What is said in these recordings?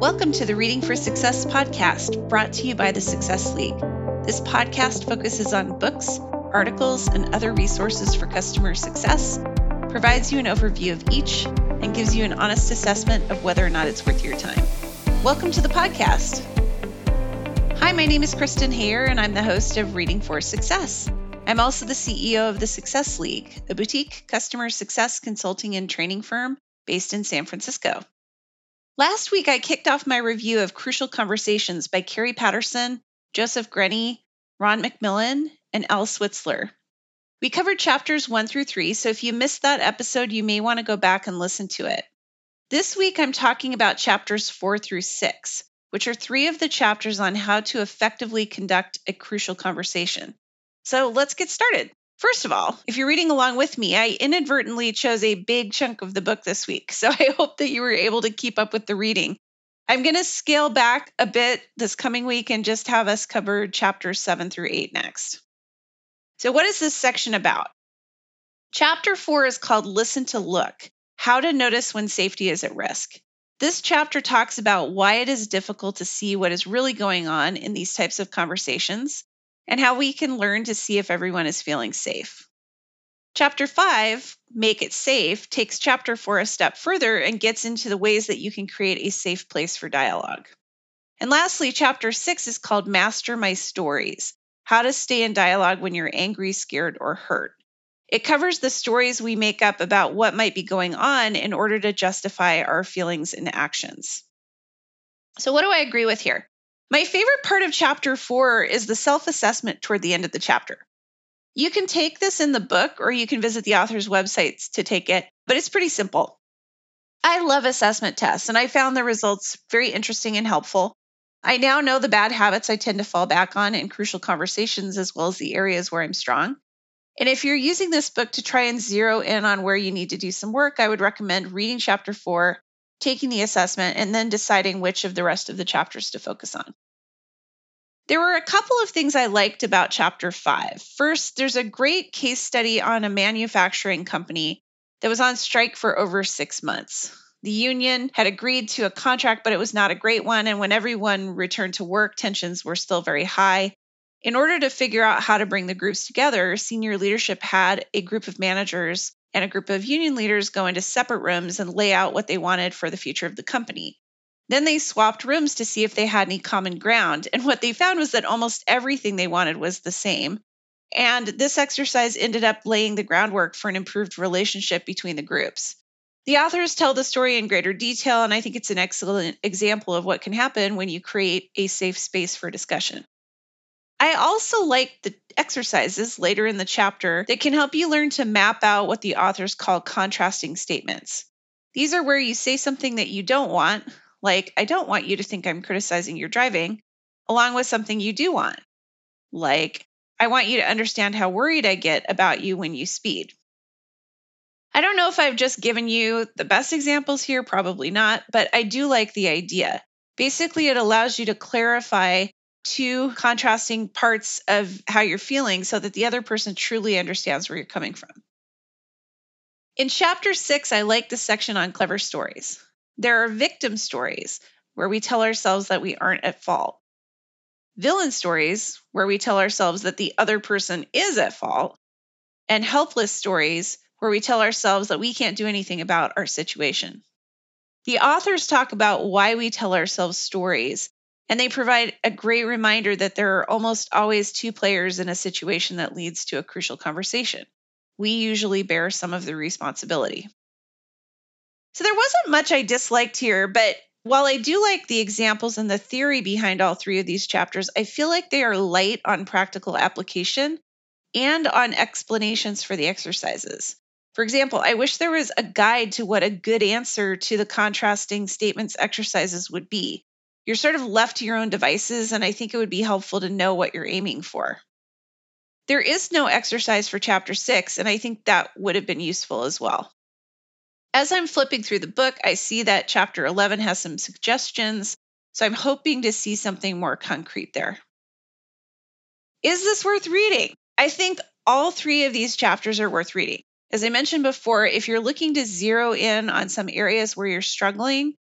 Welcome to the Reading for Success podcast, brought to you by the Success League. This podcast focuses on books, articles, and other resources for customer success, provides you an overview of each, and gives you an honest assessment of whether or not it's worth your time. Welcome to the podcast. Hi, my name is Kristen Hayer, and I'm the host of Reading for Success. I'm also the CEO of the Success League, a boutique customer success consulting and training firm based in San Francisco. Last week, I kicked off my review of Crucial Conversations by Kerry Patterson, Joseph Grenny, Ron McMillan, and Al Switzler. We covered chapters one through three, so if you missed that episode, you may want to go back and listen to it. This week, I'm talking about chapters four through six, which are three of the chapters on how to effectively conduct a crucial conversation. So let's get started. First of all, if you're reading along with me, I inadvertently chose a big chunk of the book this week. So I hope that you were able to keep up with the reading. I'm going to scale back a bit this coming week and just have us cover chapters seven through eight next. So, what is this section about? Chapter four is called Listen to Look How to Notice When Safety is at Risk. This chapter talks about why it is difficult to see what is really going on in these types of conversations and how we can learn to see if everyone is feeling safe. Chapter 5, Make It Safe, takes chapter 4 a step further and gets into the ways that you can create a safe place for dialogue. And lastly, chapter 6 is called Master My Stories How to Stay in Dialogue When You're Angry, Scared, or Hurt. It covers the stories we make up about what might be going on in order to justify our feelings and actions. So, what do I agree with here? My favorite part of chapter four is the self assessment toward the end of the chapter. You can take this in the book or you can visit the author's websites to take it, but it's pretty simple. I love assessment tests and I found the results very interesting and helpful. I now know the bad habits I tend to fall back on in crucial conversations as well as the areas where I'm strong. And if you're using this book to try and zero in on where you need to do some work, I would recommend reading chapter four taking the assessment, and then deciding which of the rest of the chapters to focus on. There were a couple of things I liked about chapter five. First, there's a great case study on a manufacturing company that was on strike for over six months. The union had agreed to a contract, but it was not a great one. And when everyone returned to work, tensions were still very high. In order to figure out how to bring the groups together, senior leadership had a group of managers and a group of union leaders go into separate rooms and lay out what they wanted for the future of the company. Then they swapped rooms to see if they had any common ground. And what they found was that almost everything they wanted was the same. And this exercise ended up laying the groundwork for an improved relationship between the groups. The authors tell the story in greater detail, and I think it's an excellent example of what can happen when you create a safe space for discussion. I also like the exercises later in the chapter that can help you learn to map out what the authors call contrasting statements. These are where you say something that you don't want, like, I don't want you to think I'm criticizing your driving, along with something you do want, like, I want you to understand how worried I get about you when you speed. I don't know if I've just given you the best examples here, probably not, but I do like the idea. Basically, it allows you to clarify two contrasting parts of how you're feeling so that the other person truly understands where you're coming from. In chapter six, I like the section on clever stories. There are victim stories where we tell ourselves that we aren't at fault, villain stories where we tell ourselves that the other person is at fault, and helpless stories where we tell ourselves that we can't do anything about our situation. The authors talk about why we tell ourselves stories and they provide a great reminder that there are almost always two players in a situation that leads to a crucial conversation. We usually bear some of the responsibility. So there wasn't much I disliked here, but while I do like the examples and the theory behind all three of these chapters, I feel like they are light on practical application and on explanations for the exercises. For example, I wish there was a guide to what a good answer to the contrasting statements exercises would be you're sort of left to your own devices, and I think it would be helpful to know what you're aiming for. There is no exercise for chapter six, and I think that would have been useful as well. As I'm flipping through the book, I see that chapter 11 has some suggestions, so I'm hoping to see something more concrete there. Is this worth reading? I think all three of these chapters are worth reading. As I mentioned before, if you're looking to zero in on some areas where you're struggling,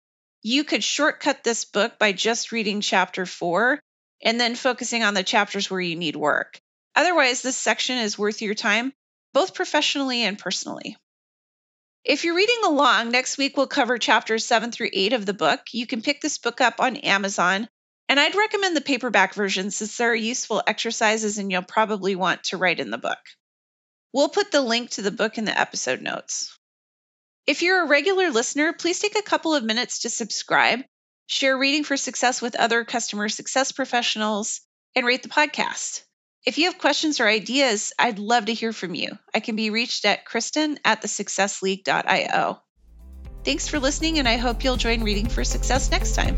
you could shortcut this book by just reading chapter four and then focusing on the chapters where you need work. Otherwise, this section is worth your time, both professionally and personally. If you're reading along, next week we'll cover chapters seven through eight of the book. You can pick this book up on Amazon, and I'd recommend the paperback version since there are useful exercises and you'll probably want to write in the book. We'll put the link to the book in the episode notes. If you're a regular listener, please take a couple of minutes to subscribe, share Reading for Success with other customer success professionals, and rate the podcast. If you have questions or ideas, I'd love to hear from you. I can be reached at kristen at thesuccessleague.io. Thanks for listening, and I hope you'll join Reading for Success next time.